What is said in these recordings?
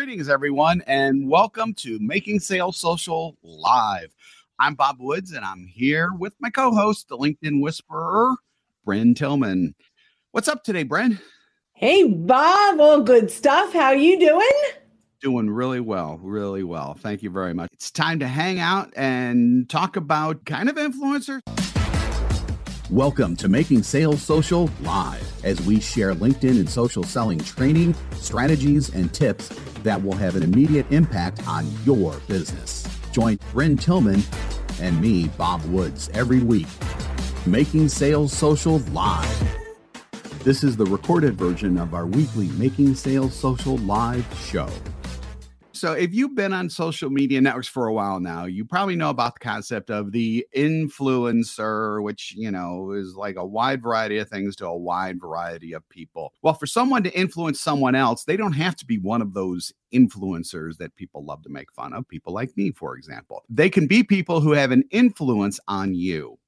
Greetings, everyone, and welcome to Making Sales Social Live. I'm Bob Woods, and I'm here with my co host, the LinkedIn Whisperer, Bryn Tillman. What's up today, Bryn? Hey, Bob. Well, good stuff. How you doing? Doing really well, really well. Thank you very much. It's time to hang out and talk about kind of influencers. Welcome to Making Sales Social Live as we share LinkedIn and social selling training, strategies, and tips that will have an immediate impact on your business. Join Bryn Tillman and me, Bob Woods, every week. Making Sales Social Live. This is the recorded version of our weekly Making Sales Social Live show. So, if you've been on social media networks for a while now, you probably know about the concept of the influencer, which, you know, is like a wide variety of things to a wide variety of people. Well, for someone to influence someone else, they don't have to be one of those influencers that people love to make fun of, people like me, for example. They can be people who have an influence on you.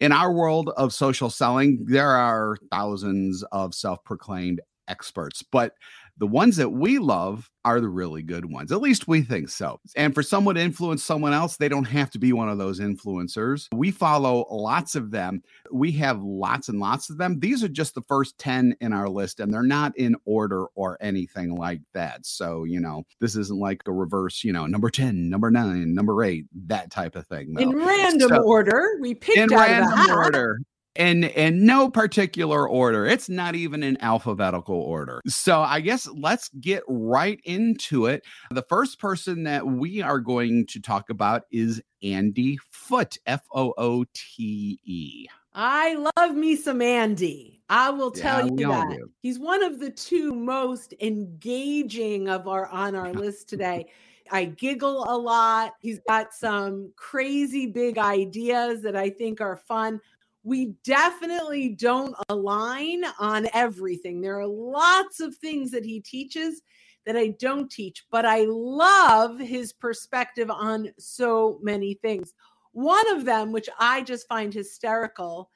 In our world of social selling, there are thousands of self proclaimed experts, but the ones that we love are the really good ones. At least we think so. And for someone to influence someone else, they don't have to be one of those influencers. We follow lots of them. We have lots and lots of them. These are just the first 10 in our list, and they're not in order or anything like that. So, you know, this isn't like a reverse, you know, number 10, number nine, number eight, that type of thing. Though. In random so, order, we picked in out random order in in no particular order. It's not even in alphabetical order. So I guess let's get right into it. The first person that we are going to talk about is Andy Foote, F O O T E. I love me some Andy. I will tell yeah, you that. He's one of the two most engaging of our on our list today. I giggle a lot. He's got some crazy big ideas that I think are fun we definitely don't align on everything. There are lots of things that he teaches that I don't teach, but I love his perspective on so many things. One of them, which I just find hysterical,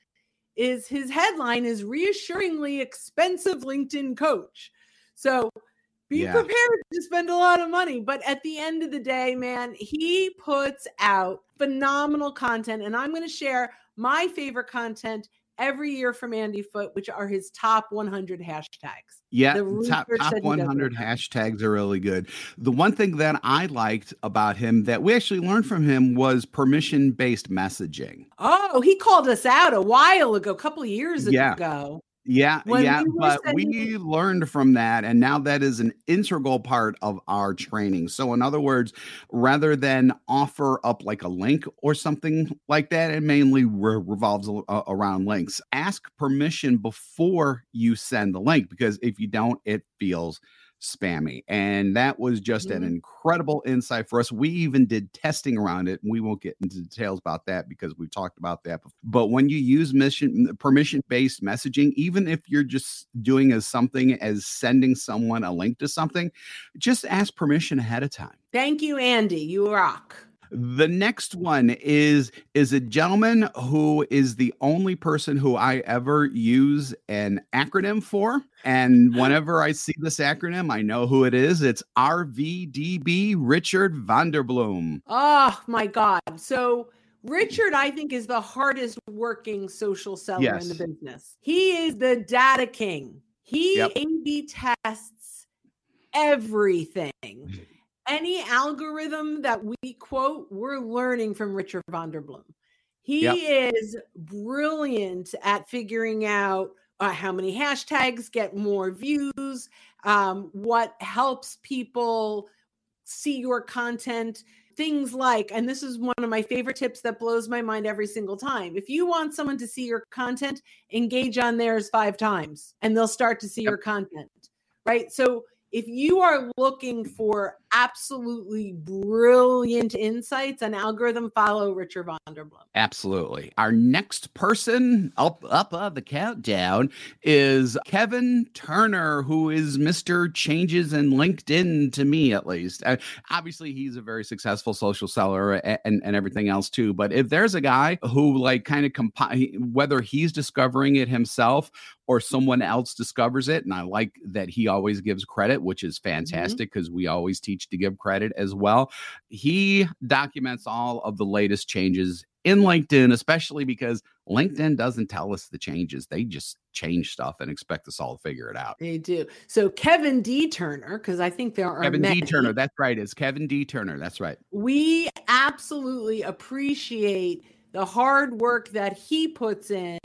is his headline is reassuringly expensive LinkedIn coach. So be yeah. prepared to spend a lot of money. But at the end of the day, man, he puts out phenomenal content. And I'm going to share my favorite content every year from Andy Foote, which are his top 100 hashtags. Yeah, top, top 100 hashtags are really good. The one thing that I liked about him that we actually learned from him was permission based messaging. Oh, he called us out a while ago, a couple years yeah. ago. Yeah, when yeah, we but we learned from that, and now that is an integral part of our training. So, in other words, rather than offer up like a link or something like that, it mainly re- revolves a- uh, around links. Ask permission before you send the link because if you don't, it feels spammy. And that was just mm-hmm. an incredible insight for us. We even did testing around it. And we won't get into details about that because we've talked about that. Before. But when you use mission permission based messaging, even if you're just doing as something as sending someone a link to something, just ask permission ahead of time. Thank you, Andy. You rock. The next one is is a gentleman who is the only person who I ever use an acronym for. And whenever I see this acronym, I know who it is. It's RVDB Richard van der Blom. Oh my God. So Richard, I think, is the hardest working social seller yes. in the business. He is the data king. He yep. A/B tests everything any algorithm that we quote, we're learning from Richard van der Blom. He yep. is brilliant at figuring out uh, how many hashtags get more views, um, what helps people see your content. Things like, and this is one of my favorite tips that blows my mind every single time. If you want someone to see your content, engage on theirs five times and they'll start to see yep. your content. Right. So if you are looking for absolutely brilliant insights and algorithm, follow Richard van der Blom. Absolutely. Our next person up up uh, the countdown is Kevin Turner, who is Mr. Changes in LinkedIn to me at least. Uh, obviously, he's a very successful social seller and, and, and everything else too. But if there's a guy who like kind of compi- whether he's discovering it himself or someone else discovers it. And I like that he always gives credit, which is mm-hmm. fantastic because mm-hmm. we always teach to give credit as well. He documents all of the latest changes in LinkedIn, especially because LinkedIn doesn't tell us the changes. They just change stuff and expect us all to figure it out. They do. So Kevin D. Turner, because I think there are Kevin many, D. Turner. That's right. It's Kevin D. Turner. That's right. We absolutely appreciate the hard work that he puts in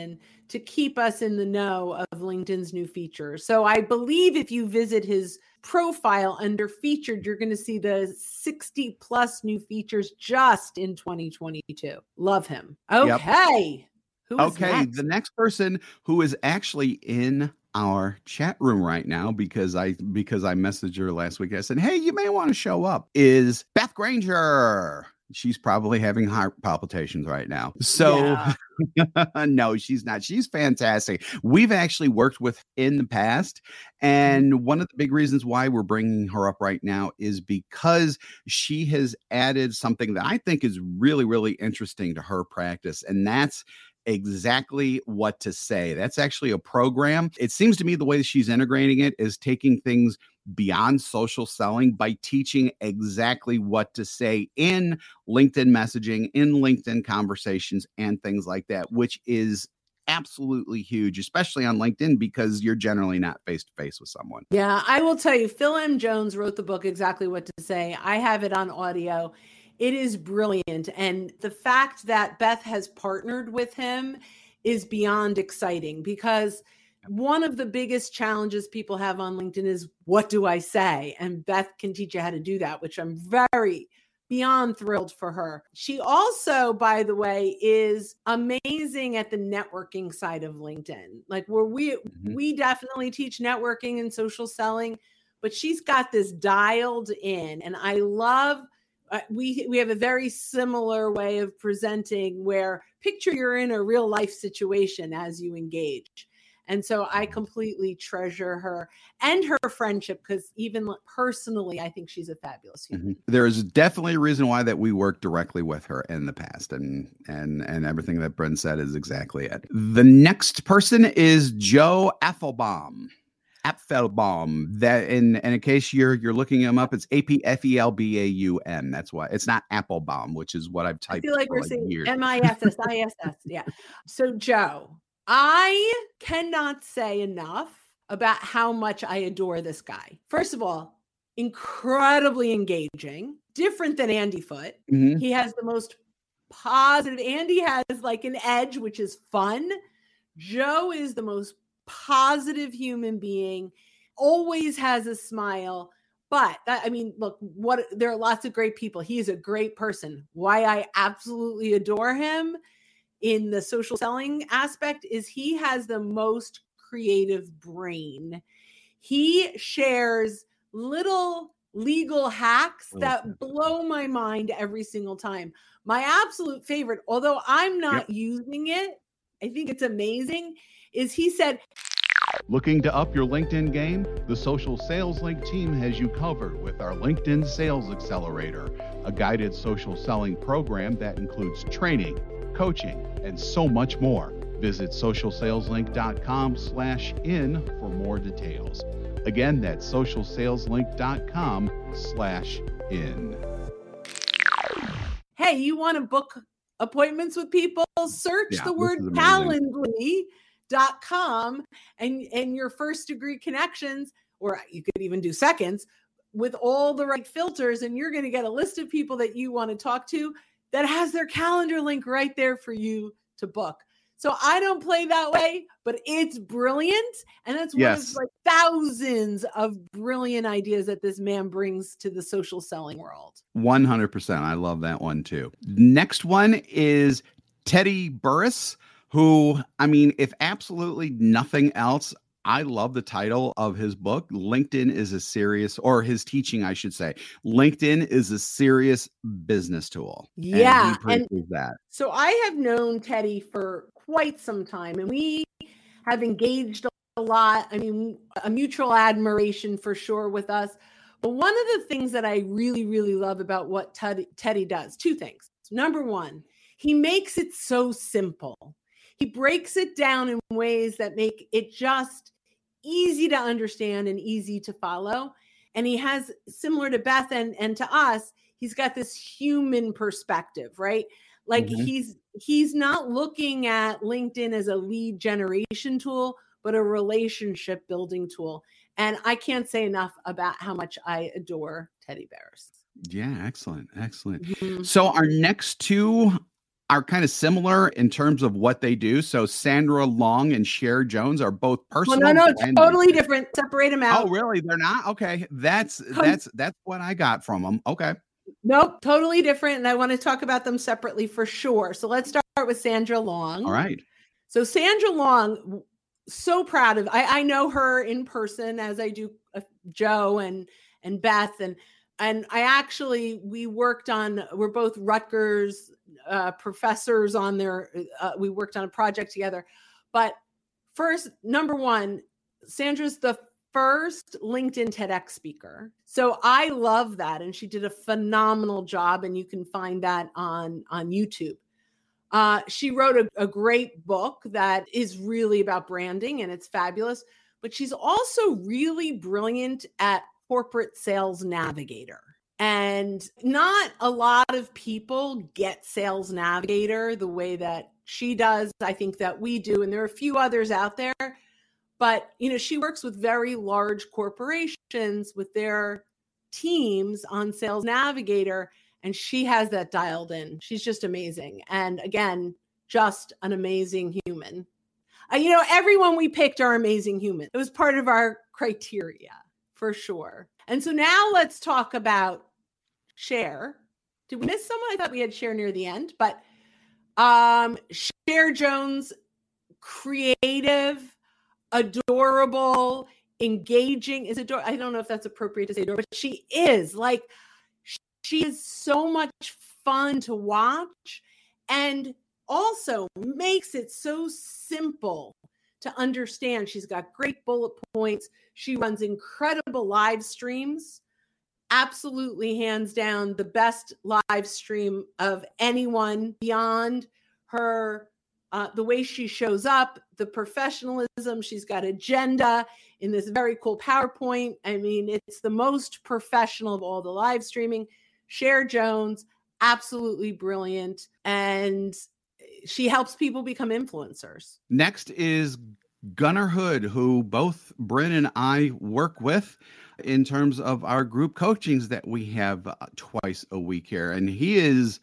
to keep us in the know of LinkedIn's new features. So I believe if you visit his profile under featured, you're going to see the 60 plus new features just in 2022. Love him. Okay. Yep. okay. Next? The next person who is actually in our chat room right now because I because I messaged her last week. I said, "Hey, you may want to show up." Is Beth Granger? She's probably having heart palpitations right now. So yeah. no, she's not. She's fantastic. We've actually worked with in the past mm-hmm. and one of the big reasons why we're bringing her up right now is because she has added something that I think is really really interesting to her practice and that's exactly what to say. That's actually a program. It seems to me the way that she's integrating it is taking things beyond social selling by teaching exactly what to say in LinkedIn messaging, in LinkedIn conversations, and things like that, which is absolutely huge, especially on LinkedIn because you're generally not face to face with someone. Yeah, I will tell you, Phil M. Jones wrote the book Exactly What to Say. I have it on audio. It is brilliant. And the fact that Beth has partnered with him is beyond exciting because one of the biggest challenges people have on LinkedIn is what do I say? And Beth can teach you how to do that, which I'm very beyond thrilled for her. She also, by the way, is amazing at the networking side of LinkedIn. Like where we mm-hmm. we definitely teach networking and social selling, but she's got this dialed in and I love uh, we we have a very similar way of presenting where picture you're in a real life situation as you engage and so I completely treasure her and her friendship because even personally, I think she's a fabulous human. Mm-hmm. There is definitely a reason why that we worked directly with her in the past, and and and everything that Bryn said is exactly it. The next person is Joe Apfelbaum. Apfelbaum. That in, and in case you're you're looking him up, it's A P F E L B A U M. That's why it's not Applebaum, which is what I've typed. I feel like we're like saying M I S S I S S. Yeah. So Joe, I cannot say enough about how much I adore this guy. First of all, incredibly engaging, different than Andy Foote. Mm-hmm. He has the most positive, Andy has like an edge, which is fun. Joe is the most positive human being, always has a smile. But that, I mean, look, what there are lots of great people. He is a great person. Why I absolutely adore him in the social selling aspect is he has the most creative brain. He shares little legal hacks oh, that blow my mind every single time. My absolute favorite, although I'm not yep. using it, I think it's amazing, is he said, Looking to up your LinkedIn game? The Social Sales Link team has you covered with our LinkedIn Sales Accelerator, a guided social selling program that includes training coaching, and so much more. Visit socialsaleslink.com slash in for more details. Again, that's socialsaleslink.com slash in. Hey, you want to book appointments with people? Search yeah, the word calendly.com and, and your first degree connections, or you could even do seconds with all the right filters, and you're going to get a list of people that you want to talk to that has their calendar link right there for you to book. So I don't play that way, but it's brilliant. And that's one yes. of like thousands of brilliant ideas that this man brings to the social selling world. 100%. I love that one too. Next one is Teddy Burriss, who, I mean, if absolutely nothing else, I love the title of his book. LinkedIn is a serious, or his teaching, I should say. LinkedIn is a serious business tool. Yeah. And, and that. So I have known Teddy for quite some time, and we have engaged a lot. I mean, a mutual admiration for sure with us. But one of the things that I really, really love about what Teddy, Teddy does, two things. Number one, he makes it so simple he breaks it down in ways that make it just easy to understand and easy to follow. And he has, similar to Beth and, and to us, he's got this human perspective, right? Like mm-hmm. he's he's not looking at LinkedIn as a lead generation tool, but a relationship building tool. And I can't say enough about how much I adore Teddy Burriss. Yeah, excellent. Excellent. Mm-hmm. So our next two are kind of similar in terms of what they do. So Sandra Long and Cher Jones are both personal. Well, no, no, totally different. Separate them out. Oh, really? They're not okay. That's that's that's what I got from them. Okay. Nope, totally different. And I want to talk about them separately for sure. So let's start with Sandra Long. All right. So Sandra Long, so proud of. I, I know her in person as I do uh, Joe and and Beth and and I actually we worked on. We're both Rutgers uh, professors on their. Uh, we worked on a project together, but first, number one, Sandra's the first LinkedIn TEDx speaker. So I love that. And she did a phenomenal job. And you can find that on, on YouTube. Uh, she wrote a, a great book that is really about branding and it's fabulous. But she's also really brilliant at corporate sales navigator. And not a lot of people get sales navigator the way that she does. I think that we do. And there are a few others out there but you know she works with very large corporations with their teams on sales navigator and she has that dialed in she's just amazing and again just an amazing human uh, you know everyone we picked are amazing humans it was part of our criteria for sure and so now let's talk about Cher. did we miss someone i thought we had Cher near the end but um Cher jones creative adorable, engaging. Is adorable? I don't know if that's appropriate to say adorable, but she is like she is so much fun to watch and also makes it so simple to understand. She's got great bullet points. She runs incredible live streams. Absolutely, hands down, the best live stream of anyone beyond her uh, the way she shows up, the professionalism, she's got agenda in this very cool PowerPoint. I mean, it's the most professional of all the live streaming. Cher Jones, absolutely brilliant. And she helps people become influencers. Next is Gunnar Hood, who both Bryn and I work with in terms of our group coachings that we have uh, twice a week here. And he is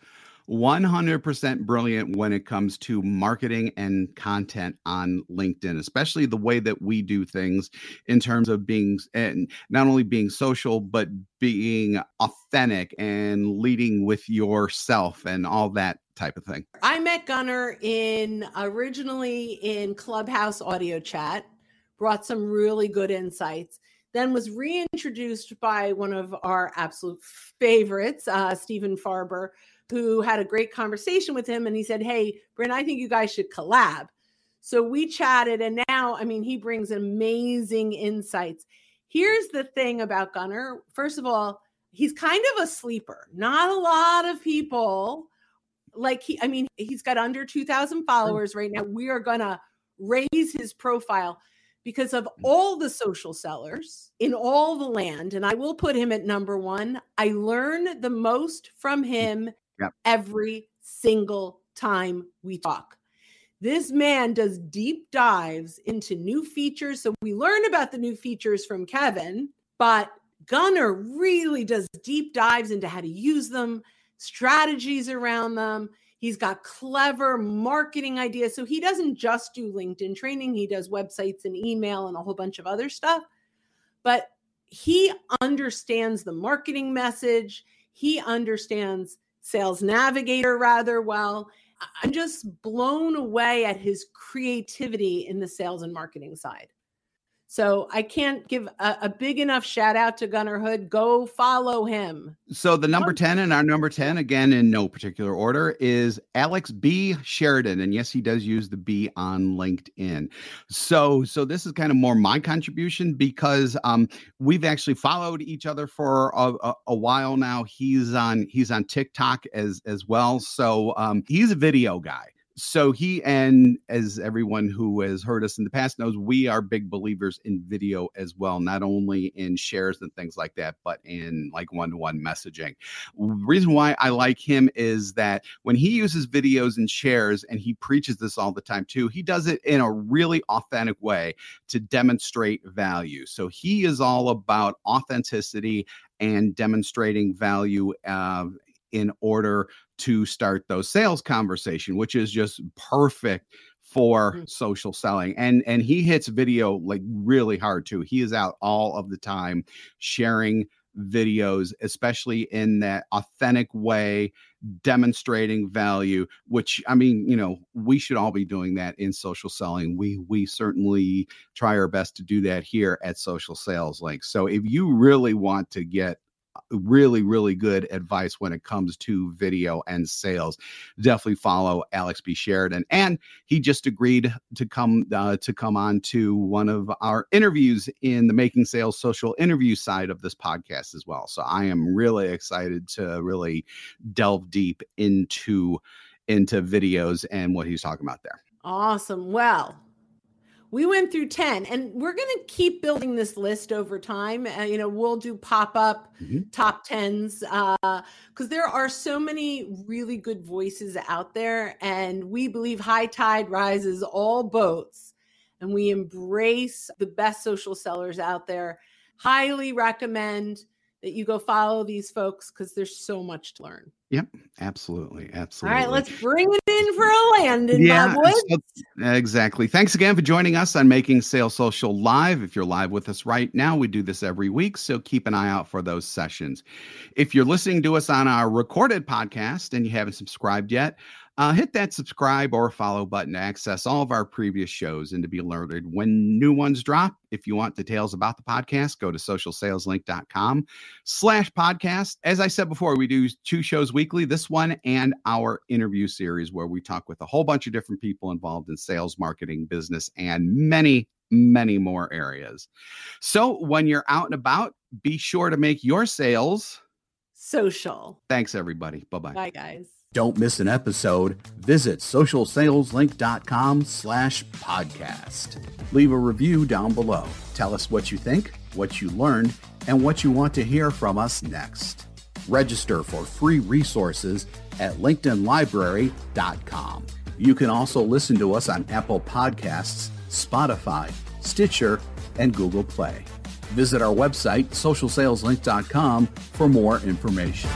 100% brilliant when it comes to marketing and content on LinkedIn, especially the way that we do things in terms of being and not only being social, but being authentic and leading with yourself and all that type of thing. I met Gunnar in originally in Clubhouse audio chat, brought some really good insights then was reintroduced by one of our absolute favorites, uh, Stephen Farber, who had a great conversation with him and he said, Hey, Bryn, I think you guys should collab. So we chatted, and now, I mean, he brings amazing insights. Here's the thing about Gunnar. First of all, he's kind of a sleeper. Not a lot of people like he, I mean, he's got under 2,000 followers right now. We are going to raise his profile because of mm. all the social sellers in all the land. And I will put him at number one. I learn the most from him yep. every single time we talk. This man does deep dives into new features. So we learn about the new features from Kevin, but Gunnar really does deep dives into how to use them, strategies around them. He's got clever marketing ideas. So he doesn't just do LinkedIn training, he does websites and email and a whole bunch of other stuff. But he understands the marketing message, he understands Sales Navigator rather well. I'm just blown away at his creativity in the sales and marketing side. So I can't give a, a, big enough shout out to Gunnar Hood. Go follow him. So the number 10 and our number 10, again, in no particular order, is Alex B. Sheridan. And yes, he does use the B on LinkedIn. So so this is kind of more my contribution because um, we've actually followed each other for a, a, a, while now. He's on he's on TikTok as as well. So um, he's a video guy so he and as everyone who has heard us in the past knows, we are big believers in video as well, not only in shares and things like that, but in like one-to-one messaging. Reason why I like him is that when he uses videos and shares, and he preaches this all the time too, he does it in a really authentic way to demonstrate value. So he is all about authenticity and demonstrating value uh, in order to start those sales conversation, which is just perfect for mm-hmm. social selling and and he hits video like really hard too. He is out all of the time sharing videos especially in that authentic way demonstrating value which i mean you know we should all be doing that in social selling. We we certainly try our best to do that here at social sales link. So if you really want to get really, really good advice when it comes to video and sales. Definitely follow Alex B. Sheridan, and he just agreed to come uh, to come on to one of our interviews in the Making Sales Social interview side of this podcast as well. So I am really excited to really delve deep into into videos and what he's talking about there. Awesome. Well, we went through 10 and we're going to keep building this list over time uh, you know we'll do pop-up mm-hmm. top 10s because uh, there are so many really good voices out there and we believe high tide rises all boats and we embrace the best social sellers out there highly recommend that you go follow these folks because there's so much to learn. Yep, absolutely, absolutely. All right, let's bring it in for a landing, yeah, so, exactly. Thanks again for joining us on Making Sales Social Live. If you're live with us right now, we do this every week, so keep an eye out for those sessions. If you're listening to us on our recorded podcast and you haven't subscribed yet, uh, hit that subscribe or follow button to access all of our previous shows and to be alerted when new ones drop. If you want details about the podcast, go to socialsaleslink.com slash podcast. As I said before, we do two shows weekly, this one and our interview series where we talk with a whole bunch of different people involved in sales, marketing, business, and many, many more areas. So when you're out and about, be sure to make your sales social. Thanks, everybody. Bye-bye. Bye, guys. Don't miss an episode. Visit socialsaleslink.com slash podcast. Leave a review down below. Tell us what you think, what you learned, and what you want to hear from us next. Register for free resources at linkedinlibrary.com. You can also listen to us on Apple Podcasts, Spotify, Stitcher, and Google Play. Visit our website, socialsaleslink.com, for more information.